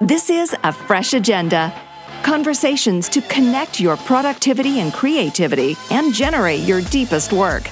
This is a fresh agenda. Conversations to connect your productivity and creativity and generate your deepest work.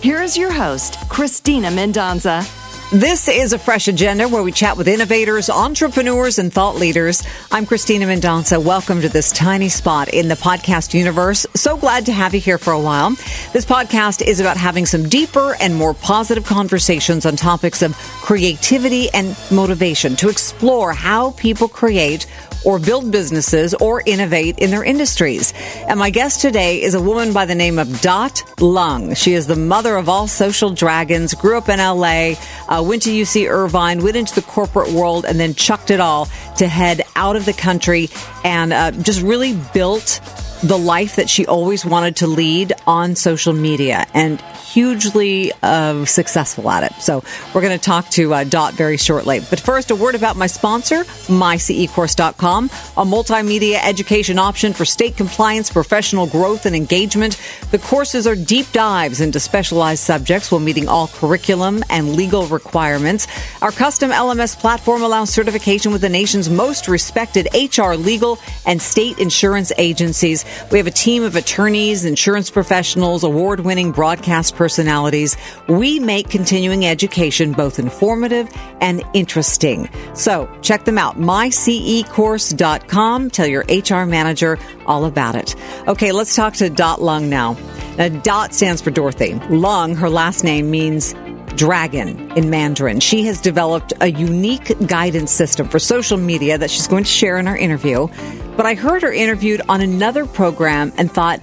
Here is your host, Christina Mendonza. This is a fresh agenda where we chat with innovators, entrepreneurs, and thought leaders. I'm Christina Mendonza. Welcome to this tiny spot in the podcast universe. So glad to have you here for a while. This podcast is about having some deeper and more positive conversations on topics of creativity and motivation to explore how people create or build businesses or innovate in their industries. And my guest today is a woman by the name of Dot Lung. She is the mother of all social dragons, grew up in LA, uh, went to UC Irvine, went into the corporate world, and then chucked it all to head out of the country and uh, just really built the life that she always wanted to lead on social media and hugely uh, successful at it. So we're going to talk to uh, Dot very shortly. But first, a word about my sponsor, mycecourse.com, a multimedia education option for state compliance, professional growth, and engagement. The courses are deep dives into specialized subjects while meeting all curriculum and legal requirements. Our custom LMS platform allows certification with the nation's most respected HR, legal, and state insurance agencies. We have a team of attorneys, insurance professionals, award winning broadcast personalities. We make continuing education both informative and interesting. So check them out, mycecourse.com. Tell your HR manager all about it. Okay, let's talk to Dot Lung now. Now, Dot stands for Dorothy. Lung, her last name means dragon in Mandarin. She has developed a unique guidance system for social media that she's going to share in our interview. But I heard her interviewed on another program and thought,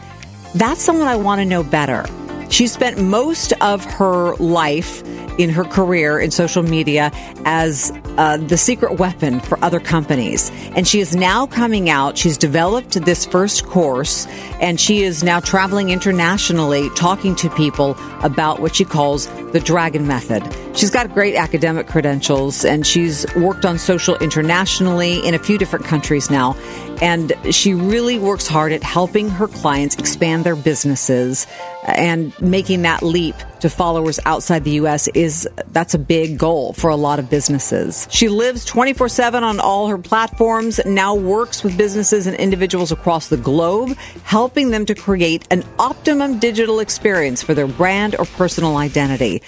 that's someone I want to know better. She spent most of her life in her career in social media as uh, the secret weapon for other companies. And she is now coming out. She's developed this first course and she is now traveling internationally talking to people about what she calls the Dragon Method. She's got great academic credentials and she's worked on social internationally in a few different countries now. And she really works hard at helping her clients expand their businesses and making that leap to followers outside the US is that's a big goal for a lot of businesses. She lives 24/7 on all her platforms, now works with businesses and individuals across the globe, helping them to create an optimum digital experience for their brand or personal identity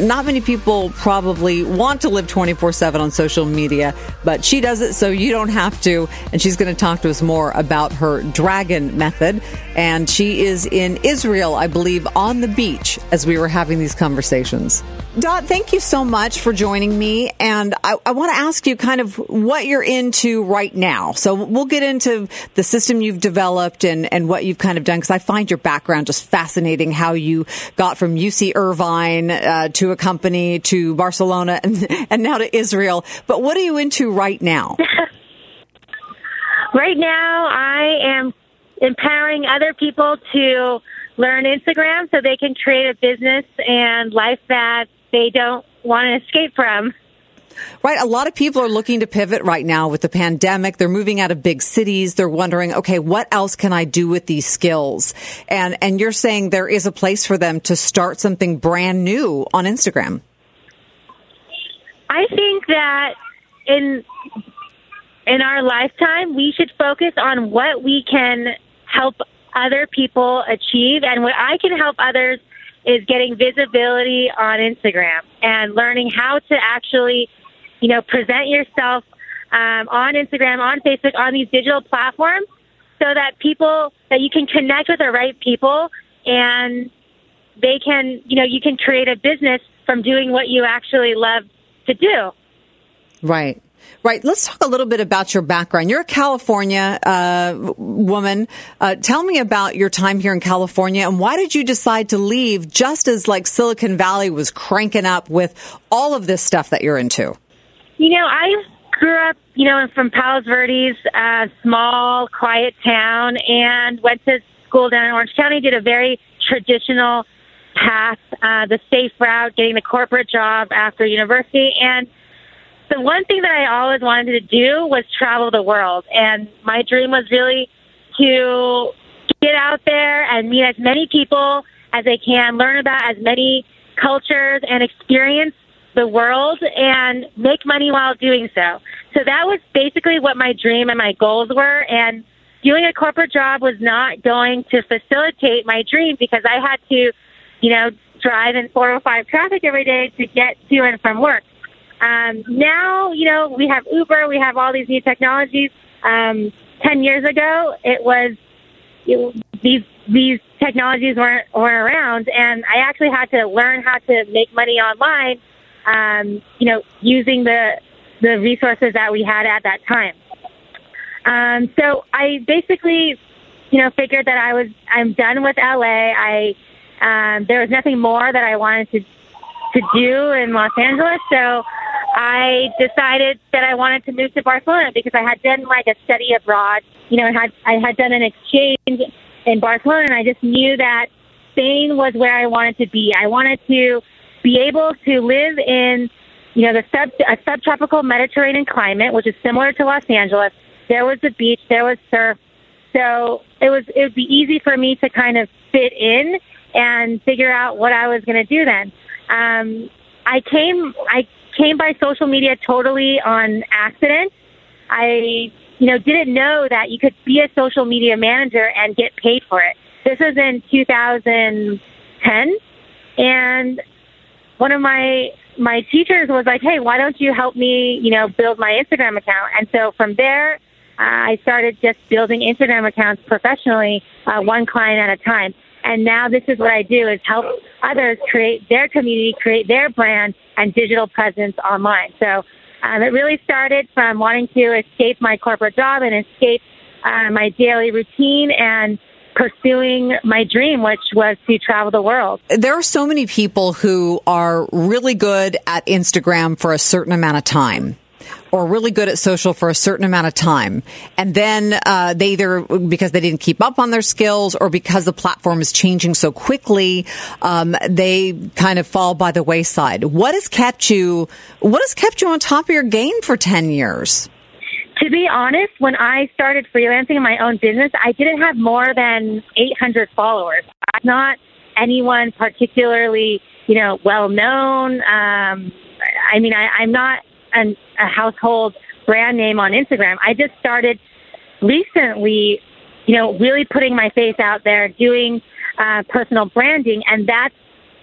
not many people probably want to live 24 7 on social media, but she does it so you don't have to. And she's going to talk to us more about her dragon method. And she is in Israel, I believe, on the beach as we were having these conversations. Dot, thank you so much for joining me. And I, I want to ask you kind of what you're into right now. So we'll get into the system you've developed and, and what you've kind of done because I find your background just fascinating how you got from UC Irvine uh, to a company to Barcelona and, and now to Israel. But what are you into right now? right now, I am empowering other people to learn Instagram so they can create a business and life that they don't want to escape from. Right. A lot of people are looking to pivot right now with the pandemic. They're moving out of big cities. They're wondering, okay, what else can I do with these skills? And, and you're saying there is a place for them to start something brand new on Instagram. I think that in, in our lifetime, we should focus on what we can help other people achieve and what I can help others is getting visibility on Instagram and learning how to actually, you know, present yourself um, on Instagram, on Facebook, on these digital platforms so that people, that you can connect with the right people and they can, you know, you can create a business from doing what you actually love to do. Right. Right. Let's talk a little bit about your background. You're a California uh, woman. Uh, tell me about your time here in California and why did you decide to leave just as like Silicon Valley was cranking up with all of this stuff that you're into? You know, I grew up, you know, from Palos Verdes, a small, quiet town, and went to school down in Orange County. Did a very traditional path, uh, the safe route, getting the corporate job after university, and the one thing that I always wanted to do was travel the world. And my dream was really to get out there and meet as many people as I can, learn about as many cultures and experience the world and make money while doing so. So that was basically what my dream and my goals were. And doing a corporate job was not going to facilitate my dream because I had to, you know, drive in 405 traffic every day to get to and from work. Um, now, you know, we have Uber, we have all these new technologies. Um, 10 years ago, it was, it, these, these technologies weren't, weren't around and I actually had to learn how to make money online, um, you know, using the, the resources that we had at that time. Um, so I basically, you know, figured that I was, I'm done with LA. I, um, there was nothing more that I wanted to, to do in Los Angeles. So I decided that I wanted to move to Barcelona because I had done like a study abroad. You know, I had, I had done an exchange in Barcelona and I just knew that Spain was where I wanted to be. I wanted to be able to live in, you know, the sub, a subtropical Mediterranean climate, which is similar to Los Angeles. There was the beach, there was surf. So it was, it would be easy for me to kind of fit in and figure out what I was going to do then. Um, I came, I came by social media totally on accident. I, you know, didn't know that you could be a social media manager and get paid for it. This was in 2010, and one of my my teachers was like, "Hey, why don't you help me, you know, build my Instagram account?" And so from there, uh, I started just building Instagram accounts professionally, uh, one client at a time. And now this is what I do is help others create their community, create their brand and digital presence online. So um, it really started from wanting to escape my corporate job and escape uh, my daily routine and pursuing my dream, which was to travel the world. There are so many people who are really good at Instagram for a certain amount of time or really good at social for a certain amount of time. And then uh, they either, because they didn't keep up on their skills or because the platform is changing so quickly, um, they kind of fall by the wayside. What has kept you, what has kept you on top of your game for 10 years? To be honest, when I started freelancing in my own business, I didn't have more than 800 followers. I'm not anyone particularly, you know, well known. Um, I mean, I, I'm not an, a household brand name on Instagram. I just started recently, you know, really putting my face out there, doing uh, personal branding, and that's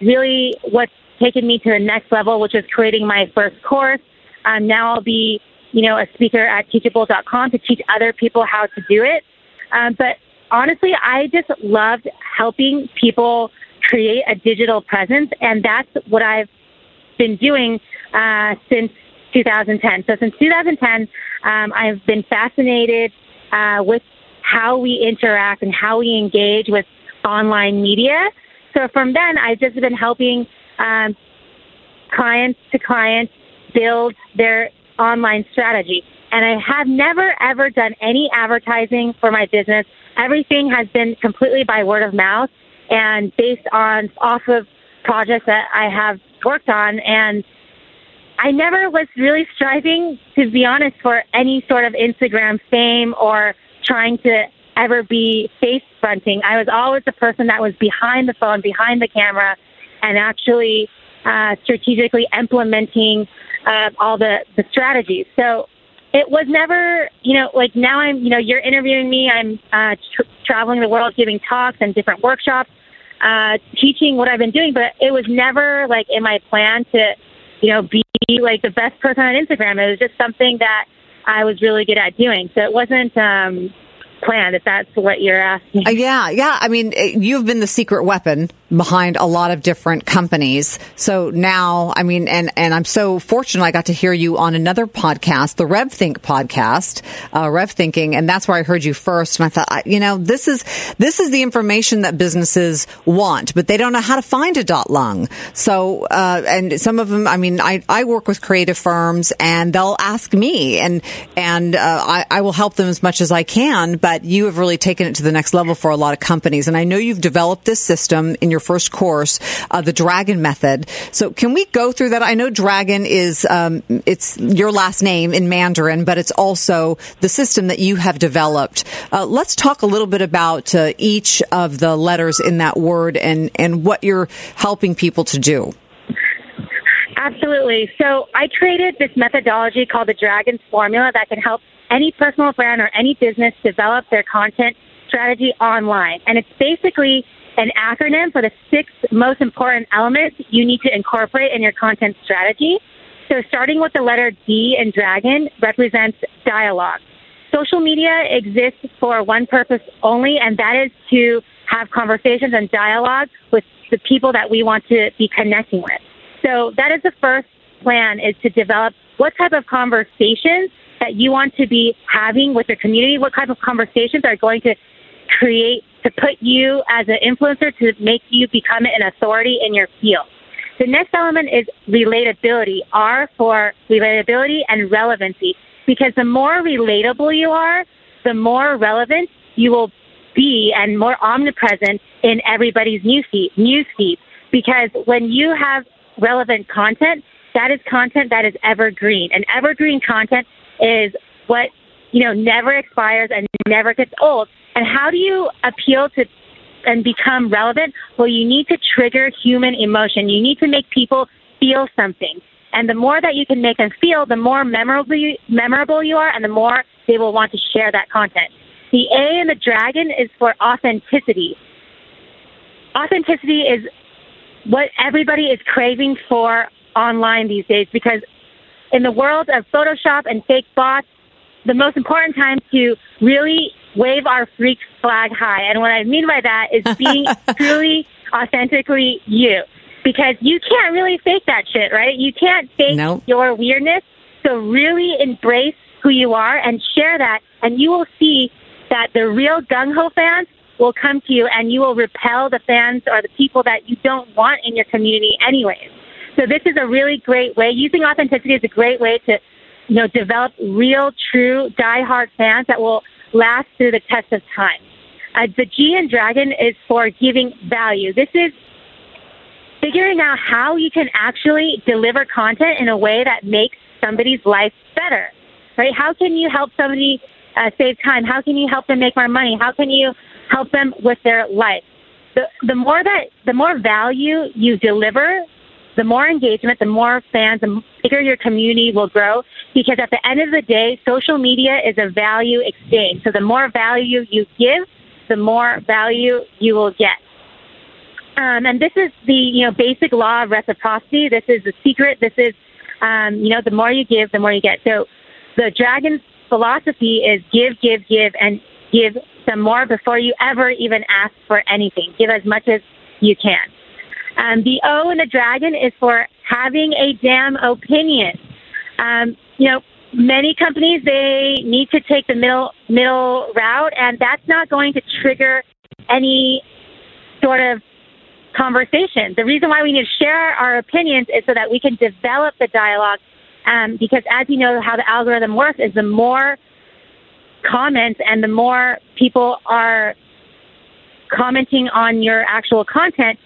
really what's taken me to the next level, which is creating my first course. Um, now I'll be, you know, a speaker at Teachable.com to teach other people how to do it. Um, but honestly, I just loved helping people create a digital presence, and that's what I've been doing uh, since 2010. So since 2010, um, I've been fascinated uh, with how we interact and how we engage with online media. So from then, I've just been helping um, clients to clients build their online strategy. And I have never ever done any advertising for my business. Everything has been completely by word of mouth and based on off of projects that I have worked on and I never was really striving, to be honest, for any sort of Instagram fame or trying to ever be face fronting. I was always the person that was behind the phone, behind the camera, and actually uh, strategically implementing uh, all the, the strategies. So it was never, you know, like now I'm, you know, you're interviewing me. I'm uh, tr- traveling the world, giving talks and different workshops, uh, teaching what I've been doing, but it was never like in my plan to, you know, be like the best person on Instagram. It was just something that I was really good at doing. So it wasn't um, planned, if that's what you're asking. Uh, yeah, yeah. I mean, you've been the secret weapon behind a lot of different companies. So now, I mean, and, and I'm so fortunate I got to hear you on another podcast, the RevThink podcast, uh, Rev Thinking. And that's where I heard you first. And I thought, you know, this is, this is the information that businesses want, but they don't know how to find a dot lung. So, uh, and some of them, I mean, I, I work with creative firms and they'll ask me and, and, uh, I, I will help them as much as I can, but you have really taken it to the next level for a lot of companies. And I know you've developed this system in your first course, uh, the Dragon Method. So can we go through that? I know Dragon is um, it's your last name in Mandarin, but it's also the system that you have developed. Uh, let's talk a little bit about uh, each of the letters in that word and and what you're helping people to do. Absolutely. So I created this methodology called the Dragons Formula that can help any personal brand or any business develop their content strategy online. And it's basically an acronym for the six most important elements you need to incorporate in your content strategy. So starting with the letter D in Dragon represents dialogue. Social media exists for one purpose only, and that is to have conversations and dialogue with the people that we want to be connecting with. So that is the first plan is to develop what type of conversations that you want to be having with the community, what type of conversations are going to create to put you as an influencer to make you become an authority in your field. The next element is relatability. R for relatability and relevancy. Because the more relatable you are, the more relevant you will be and more omnipresent in everybody's newsfeed. Newsfeed. Because when you have relevant content, that is content that is evergreen. And evergreen content is what, you know, never expires and never gets old. And how do you appeal to and become relevant? Well, you need to trigger human emotion. You need to make people feel something. And the more that you can make them feel, the more memorable you, memorable you are and the more they will want to share that content. The A in the dragon is for authenticity. Authenticity is what everybody is craving for online these days because in the world of Photoshop and fake bots, the most important time to really wave our freak flag high. And what I mean by that is being truly, authentically you. Because you can't really fake that shit, right? You can't fake Nope. your weirdness. So really embrace who you are and share that. And you will see that the real gung ho fans will come to you and you will repel the fans or the people that you don't want in your community anyways. So this is a really great way. Using authenticity is a great way to, you know, develop real, true, diehard fans that will last through the test of time. Uh, the G in Dragon is for giving value. This is figuring out how you can actually deliver content in a way that makes somebody's life better, right? How can you help somebody uh, save time? How can you help them make more money? How can you help them with their life? The, the more that, the more value you deliver, the more engagement, the more fans, the bigger your community will grow. Because at the end of the day, social media is a value exchange. So the more value you give, the more value you will get. Um, and this is the you know basic law of reciprocity. This is the secret. This is um, you know the more you give, the more you get. So the dragon's philosophy is give, give, give, and give some more before you ever even ask for anything. Give as much as you can. Um, the O in the dragon is for having a damn opinion. Um, you know, many companies they need to take the middle middle route, and that's not going to trigger any sort of conversation. The reason why we need to share our opinions is so that we can develop the dialogue. Um, because as you know, how the algorithm works is the more comments and the more people are commenting on your actual content,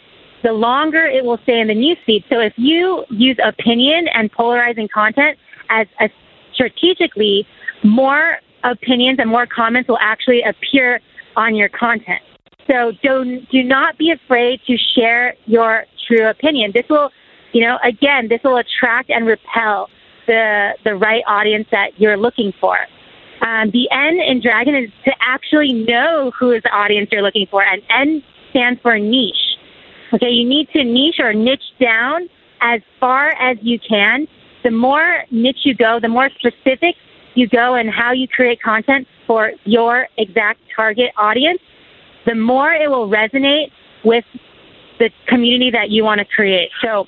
the longer it will stay in the newsfeed. So if you use opinion and polarizing content as a strategically, more opinions and more comments will actually appear on your content. So don't, do not be afraid to share your true opinion. This will, you know, again, this will attract and repel the, the right audience that you're looking for. Um, the N in Dragon is to actually know who is the audience you're looking for, and N stands for niche. Okay, you need to niche or niche down as far as you can. The more niche you go, the more specific you go and how you create content for your exact target audience, the more it will resonate with the community that you want to create. So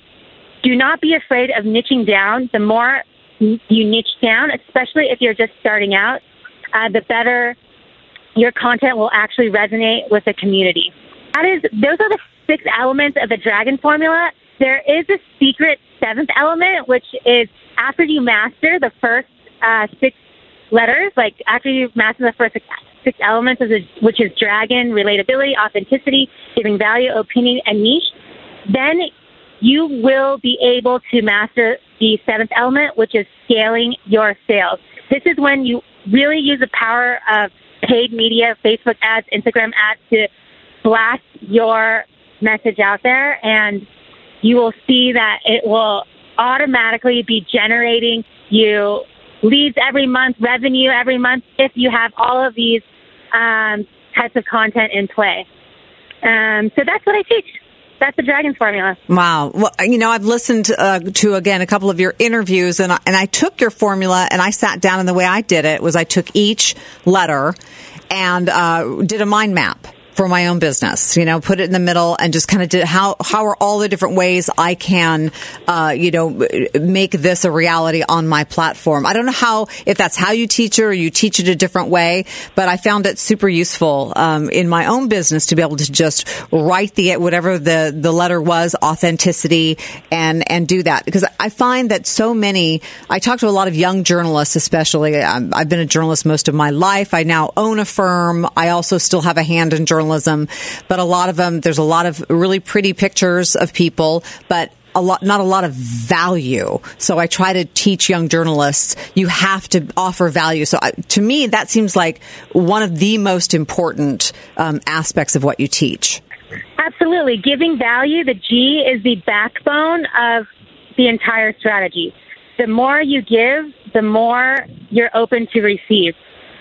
do not be afraid of niching down. The more you niche down, especially if you're just starting out, uh, the better your content will actually resonate with the community. That is, those are the six elements of the dragon formula. There is a secret seventh element, which is after you master the first uh, six letters, like after you master the first six, elements, which is dragon, relatability, authenticity, giving value, opinion, and niche, then you will be able to master the seventh element, which is scaling your sales. This is when you really use the power of paid media, Facebook ads, Instagram ads to blast your message out there and you will see that it will automatically be generating you leads every month, revenue every month if you have all of these um, types of content in play. Um, so that's what I teach. That's the Dragons formula. Wow. Well, you know, I've listened uh, to again a couple of your interviews, and I, and I took your formula and I sat down, and the way I did it was I took each letter and uh, did a mind map for my own business, you know, put it in the middle and just kind of did how, how are all the different ways I can, uh, you know, make this a reality on my platform. I don't know how, if that's how you teach it or you teach it a different way, but I found it super useful, um, in my own business to be able to just write the, whatever the, the letter was, authenticity and, and do that. Because I find that so many, I talk to a lot of young journalists, especially. Um, I've been a journalist most of my life. I now own a firm. I also still have a hand in journalism journalism, but a lot of them, there's a lot of really pretty pictures of people, but a lot, not a lot of value. So I try to teach young journalists, you have to offer value. So I, to me, that seems like one of the most important um, aspects of what you teach. Absolutely. Giving value, the G is the backbone of the entire strategy. The more you give, the more you're open to receive.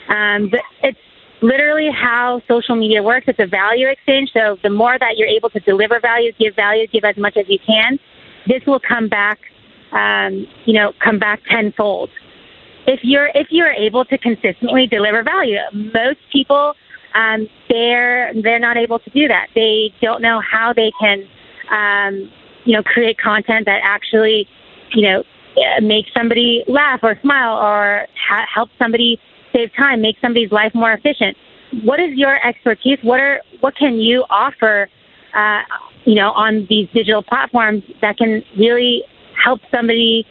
Um, it's literally how social media works. It's a value exchange. So the more that you're able to deliver value, give value, give as much as you can, this will come back, um, you know, come back tenfold. If you're if you're able to consistently deliver value, most people um, they're they're not able to do that. They don't know how they can, um, you know, create content that actually, you know, make somebody laugh or smile or ha- help somebody save time, make somebody's life more efficient. What is your expertise? What are what can you offer? Uh, you know, on these digital platforms that can really help somebody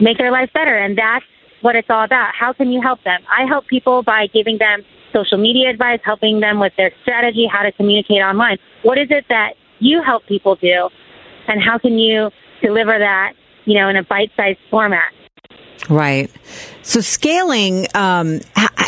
make their life better, and that's what it's all about. How can you help them? I help people by giving them social media advice, helping them with their strategy, how to communicate online. What is it that you help people do, and how can you deliver that, you know, in a bite-sized format? Right. So scaling, um,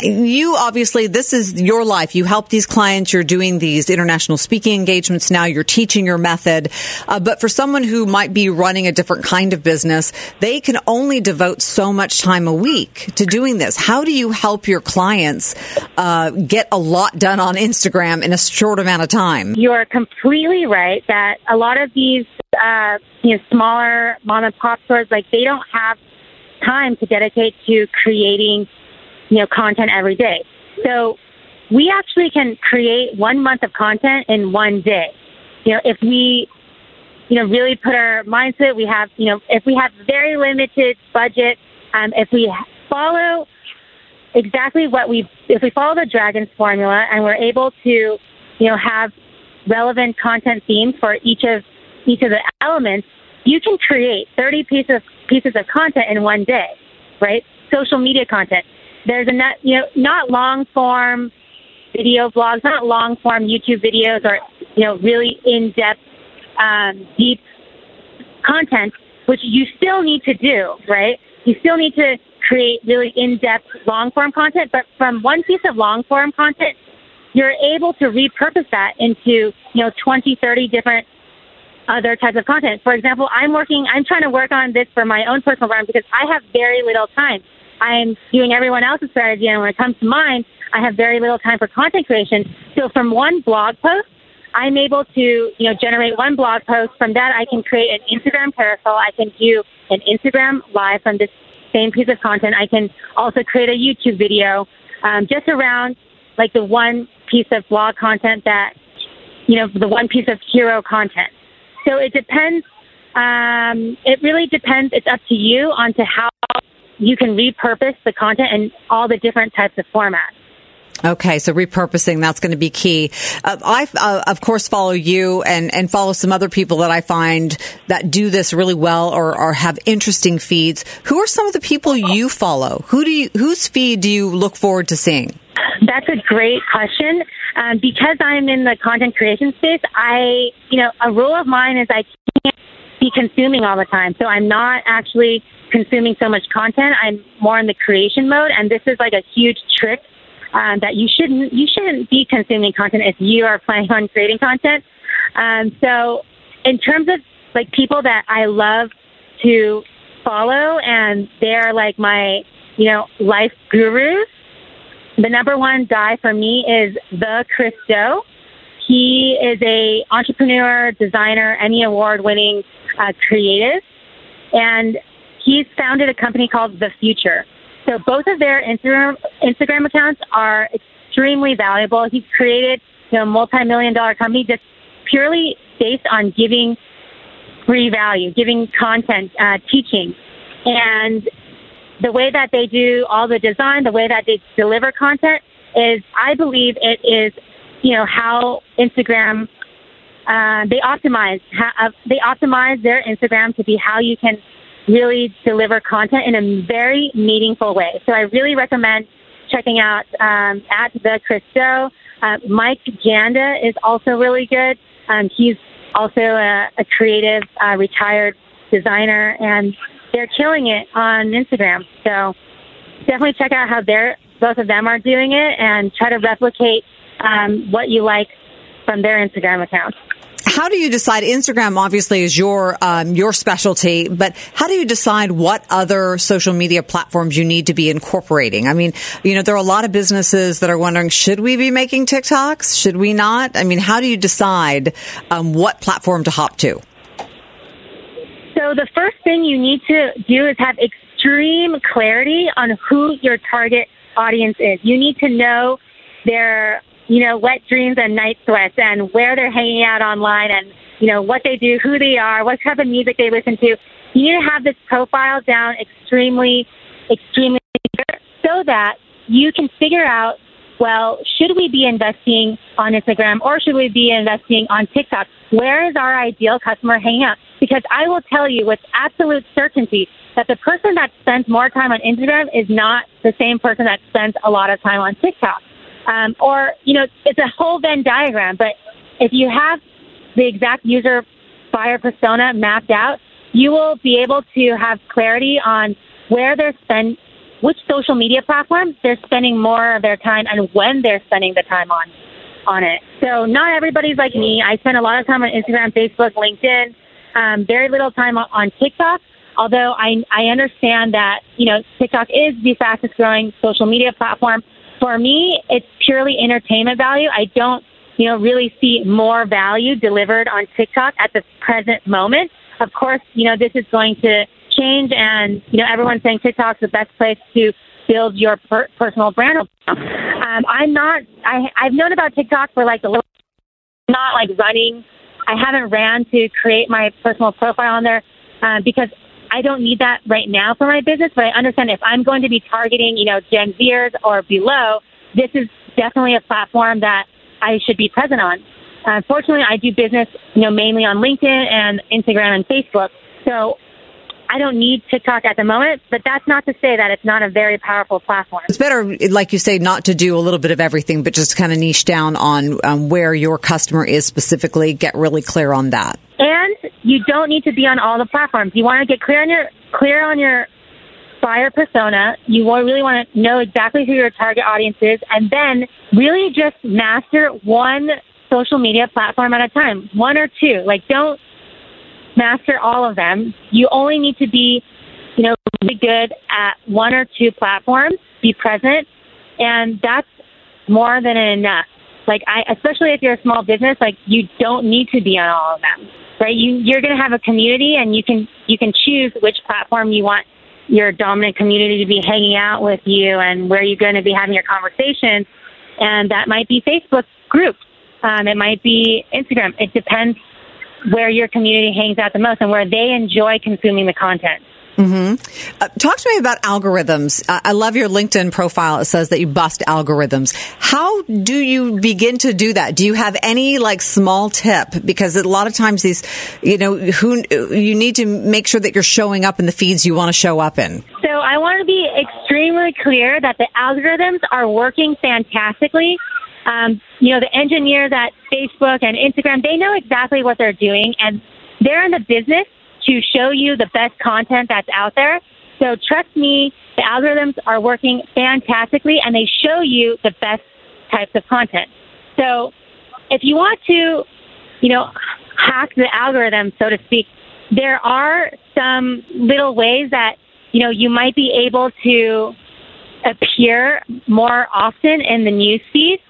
you obviously, this is your life. You help these clients. You're doing these international speaking engagements now. You're teaching your method. Uh, but for someone who might be running a different kind of business, they can only devote so much time a week to doing this. How do you help your clients uh, get a lot done on Instagram in a short amount of time? You're completely right that a lot of these, uh, you know, smaller mom and pop stores, like they don't have time to dedicate to creating, you know, content every day. So we actually can create one month of content in one day. You know, if we, you know, really put our minds to it, we have, you know, if we have very limited budget, um, if we follow exactly what we, if we follow the Dragons formula and we're able to, you know, have relevant content themes for each of each of the elements, you can create 30 pieces pieces of content in one day, right? Social media content. There's a not, you know, not long form video blogs, not long form YouTube videos or, you know, really in depth, um, deep content, which you still need to do, right? You still need to create really in depth long form content, but from one piece of long form content, you're able to repurpose that into, you know, 20, 30 different other types of content. For example, I'm working, I'm trying to work on this for my own personal brand because I have very little time. I'm doing everyone else's strategy, and when it comes to mine, I have very little time for content creation. So from one blog post, I'm able to, you know, generate one blog post. From that, I can create an Instagram carousel. I can do an Instagram live from this same piece of content. I can also create a YouTube video um, just around like the one piece of blog content that, you know, the one piece of hero content. So it depends. Um, it really depends. It's up to you on to how you can repurpose the content and all the different types of formats. Okay, so repurposing, that's going to be key. Uh, I, uh, of course, follow you and, and follow some other people that I find that do this really well or, or have interesting feeds. Who are some of the people you follow? Who do you, whose feed do you look forward to seeing? That's a great question. Um, because I'm in the content creation space, I, you know, a rule of mine is I can't be consuming all the time. So I'm not actually consuming so much content. I'm more in the creation mode, and this is like a huge trick um, that you shouldn't you shouldn't be consuming content if you are planning on creating content. Um, so in terms of like people that I love to follow, and they're like my, you know, life gurus. The number one guy for me is the Chris Do. He is a entrepreneur, designer, Emmy award winning uh, creative, and he's founded a company called The Futur. So both of their Instagram Instagram accounts are extremely valuable. He's created you know, a multi-million dollar company just purely based on giving free value, giving content, uh, teaching. And the way that they do all the design, the way that they deliver content is, I believe it is, you know, how Instagram, uh, they optimize, uh, they optimize their Instagram to be how you can really deliver content in a very meaningful way. So I really recommend checking out um, at the Chris Do. Uh, Mike Janda is also really good. Um, he's also a, a creative, uh, retired designer, and they're killing it on Instagram. So definitely check out how they're both of them are doing it, and try to replicate um, what you like from their Instagram accounts. How do you decide? Instagram obviously is your um, your specialty, but how do you decide what other social media platforms you need to be incorporating? I mean, you know, there are a lot of businesses that are wondering, should we be making TikToks? Should we not? I mean, how do you decide um, what platform to hop to? So the first thing you need to do is have extreme clarity on who your target audience is. You need to know their you know, wet dreams and night sweats and where they're hanging out online and, you know, what they do, who they are, what type of music they listen to. You need to have this profile down extremely, extremely so that you can figure out, well, should we be investing on Instagram or should we be investing on TikTok? Where is our ideal customer hanging out? Because I will tell you with absolute certainty that the person that spends more time on Instagram is not the same person that spends a lot of time on TikTok. Um, or, you know, it's a whole Venn diagram, but if you have the exact user buyer persona mapped out, you will be able to have clarity on where they're spend, which social media platforms they're spending more of their time and when they're spending the time on, on it. So not everybody's like me. I spend a lot of time on Instagram, Facebook, LinkedIn, um, very little time on, on TikTok. Although I, I understand that, you know, TikTok is the fastest growing social media platform for me, it's purely entertainment value. I don't, you know, really see more value delivered on TikTok at the present moment. Of course, you know, this is going to change and, you know, everyone's saying TikTok's the best place to build your per- personal brand. Um, I'm not, I, I've known about TikTok for like a little, not like running. I haven't ran to create my personal profile on there uh, because I don't need that right now for my business, but I understand if I'm going to be targeting, you know, Gen Zers or below, this is definitely a platform that I should be present on. Unfortunately, I do business, you know, mainly on LinkedIn and Instagram and Facebook. So I don't need TikTok at the moment, but that's not to say that it's not a very powerful platform. It's better, like you say, not to do a little bit of everything, but just kind of niche down on um, where your customer is specifically. Get really clear on that. And you don't need to be on all the platforms. You want to get clear on your clear on your buyer persona. You really want to know exactly who your target audience is, and then really just master one social media platform at a time, one or two. Like, don't master all of them. You only need to be, you know, really good at one or two platforms, be present, and that's more than enough. Like I, especially if you're a small business, like you don't need to be on all of them, right? You, you're going to have a community and you can, you can choose which platform you want your dominant community to be hanging out with you and where you're going to be having your conversations. And that might be Facebook groups. Um, it might be Instagram. It depends where your community hangs out the most and where they enjoy consuming the content. Mm-hmm. Uh, talk to me about algorithms. Uh, I love your LinkedIn profile. It says that you bust algorithms. How do you begin to do that? Do you have any like small tip? Because a lot of times these, you know, who you need to make sure that you're showing up in the feeds you want to show up in. So I want to be extremely clear that the algorithms are working fantastically um, you know, the engineers at Facebook and Instagram, they know exactly what they're doing and they're in the business to show you the best content that's out there. So trust me, the algorithms are working fantastically and they show you the best types of content. So if you want to, you know, hack the algorithm, so to speak, there are some little ways that, you know, you might be able to appear more often in the news feed.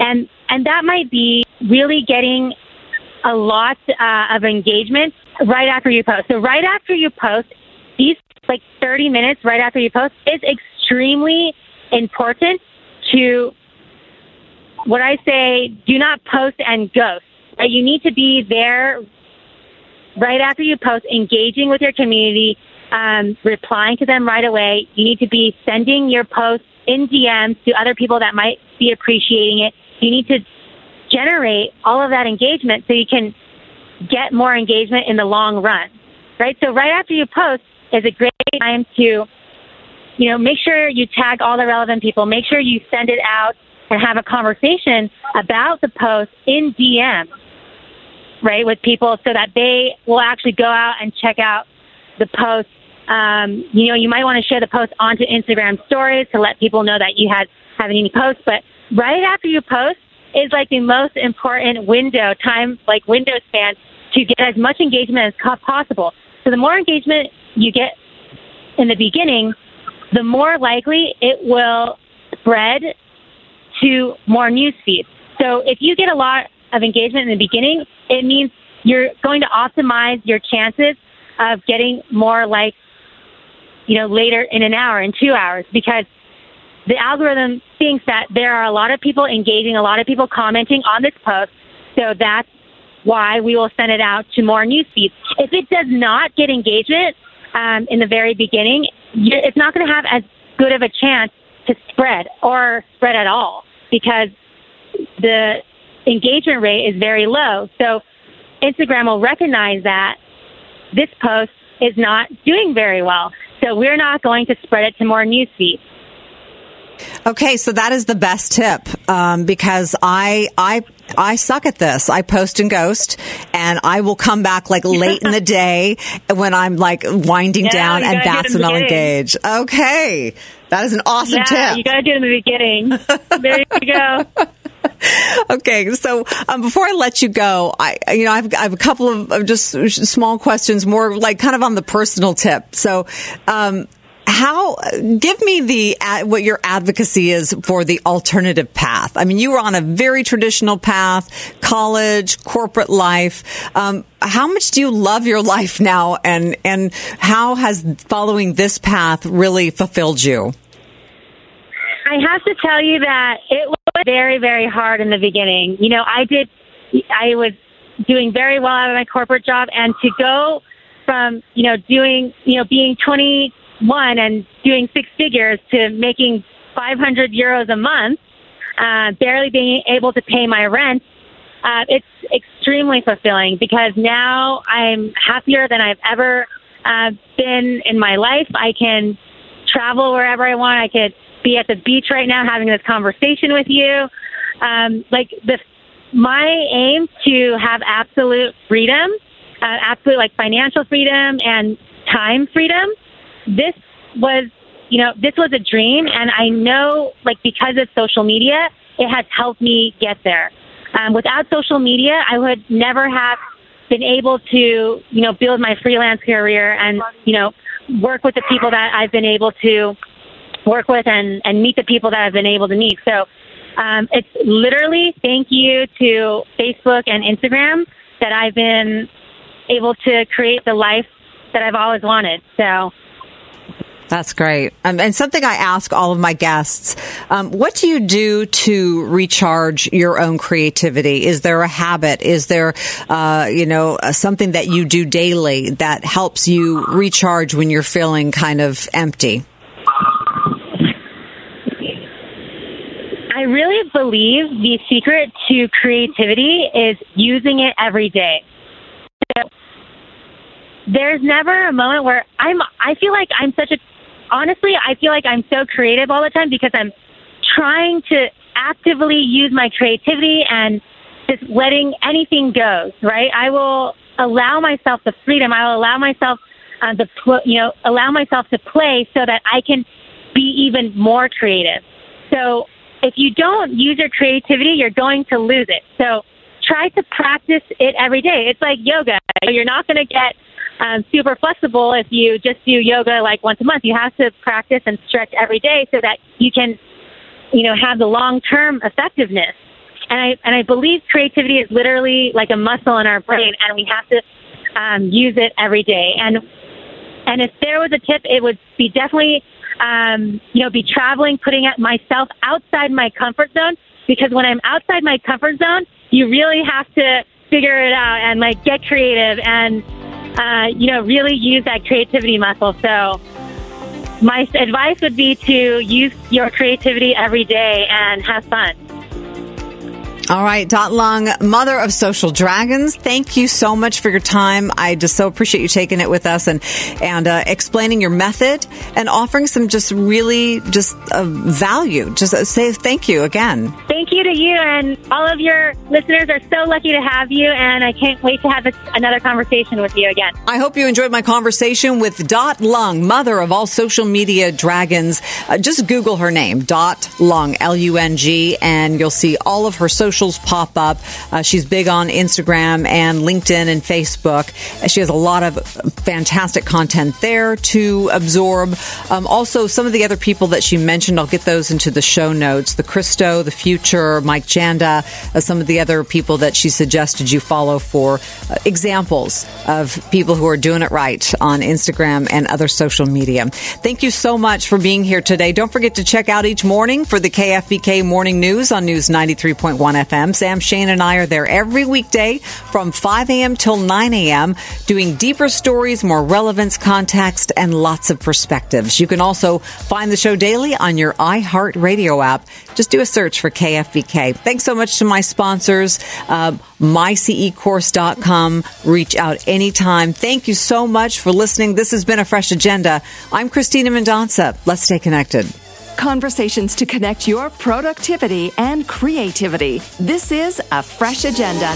And, and that might be really getting a lot uh, of engagement right after you post. So right after you post, these like 30 minutes right after you post is extremely important to what I say, do not post and ghost. You need to be there right after you post, engaging with your community, um, replying to them right away. You need to be sending your posts in DMs to other people that might be appreciating it. You need to generate all of that engagement so you can get more engagement in the long run, right? So right after you post is a great time to, you know, make sure you tag all the relevant people. Make sure you send it out and have a conversation about the post in DM, right, with people so that they will actually go out and check out the post. Um, you know, you might want to share the post onto Instagram stories to let people know that you had have any posts. But right after you post is like the most important window time, like window span to get as much engagement as possible. So the more engagement you get in the beginning, the more likely it will spread to more news feeds. So if you get a lot of engagement in the beginning, it means you're going to optimize your chances of getting more likes, you know, later in an hour, in two hours, because the algorithm thinks that there are a lot of people engaging, a lot of people commenting on this post. So that's why we will send it out to more news feeds. If it does not get engagement um, in the very beginning, it's not going to have as good of a chance to spread or spread at all because the engagement rate is very low. So Instagram will recognize that this post is not doing very well. So we're not going to spread it to more news feeds. Okay, so that is the best tip um, because I I I suck at this. I post and ghost, and I will come back like late in the day when I'm like winding yeah, down, and that's when I'll engage. Okay, that is an awesome yeah, tip. You got to do it in the beginning. there you go. okay, so um, before I let you go, I you know I've, I have a couple of, of, just small questions, more like kind of on the personal tip. So, um, how give me the what your advocacy is for the alternative path. I mean you were on a very traditional path college corporate life. Um, how much do you love your life now? And and how has following this path really fulfilled you? I have to tell you that it was very very hard in the beginning. You know i did i was doing very well out of my corporate job and to go from you know doing you know being 20 one and doing six figures to making 500 euros a month, uh, barely being able to pay my rent, uh, it's extremely fulfilling because now I'm happier than I've ever uh, been in my life. I can travel wherever I want. I could be at the beach right now having this conversation with you. Um, like the, my aim to have absolute freedom, uh, absolute like financial freedom and time freedom this was, you know, this was a dream. And I know, like, because of social media, it has helped me get there. Um, without social media, I would never have been able to, you know, build my freelance career and, you know, work with the people that I've been able to work with and, and meet the people that I've been able to meet. So um, it's literally thank you to Facebook and Instagram that I've been able to create the life that I've always wanted. So that's great. Um, and something I ask all of my guests, um, what do you do to recharge your own creativity? Is there a habit? Is there, uh, you know, uh, something that you do daily that helps you recharge when you're feeling kind of empty? I really believe the secret to creativity is using it every day. So there's never a moment where I'm I feel like I'm such a honestly, I feel like I'm so creative all the time because I'm trying to actively use my creativity and just letting anything go, right? I will allow myself the freedom. I will allow myself uh, the, you know, allow myself to play so that I can be even more creative. So if you don't use your creativity, you're going to lose it. So try to practice it every day. It's like yoga. You're not going to get um, super flexible if you just do yoga like once a month. You have to practice and stretch every day so that you can, you know, have the long term effectiveness. And I and I believe creativity is literally like a muscle in our brain, and we have to um, use it every day. And and if there was a tip, it would be definitely, um, you know, be traveling, putting myself outside my comfort zone. Because when I'm outside my comfort zone, you really have to figure it out and like get creative and, uh, you know, really use that creativity muscle. So my advice would be to use your creativity every day and have fun. All right, Dot Lung, mother of social dragons. Thank you so much for your time. I just so appreciate you taking it with us and and uh, explaining your method and offering some just really just uh, value. Just uh, say thank you again. Thank you to you and all of your listeners are so lucky to have you, and I can't wait to have another conversation with you again. I hope you enjoyed my conversation with Dot Lung, mother of all social media dragons. Uh, just Google her name, Dot Lung, L U N G, and you'll see all of her social socials pop up. Uh, she's big on Instagram and LinkedIn and Facebook. She has a lot of fantastic content there to absorb. Um, also, some of the other people that she mentioned, I'll get those into the show notes. The Chris Do, the Futur, Mike Janda, uh, some of the other people that she suggested you follow for uh, examples of people who are doing it right on Instagram and other social media. Thank you so much for being here today. Don't forget to check out each morning for the KFBK Morning News on News 93.1 FM. FM. Sam Shane and I are there every weekday from 5 a.m. till 9 a.m., doing deeper stories, more relevance, context, and lots of perspectives. You can also find the show daily on your iHeartRadio app. Just do a search for KFBK. Thanks so much to my sponsors, uh, mycecourse.com. Reach out anytime. Thank you so much for listening. This has been a fresh agenda. I'm Christina Mendonca. Let's stay connected conversations to connect your productivity and creativity. This is a fresh agenda.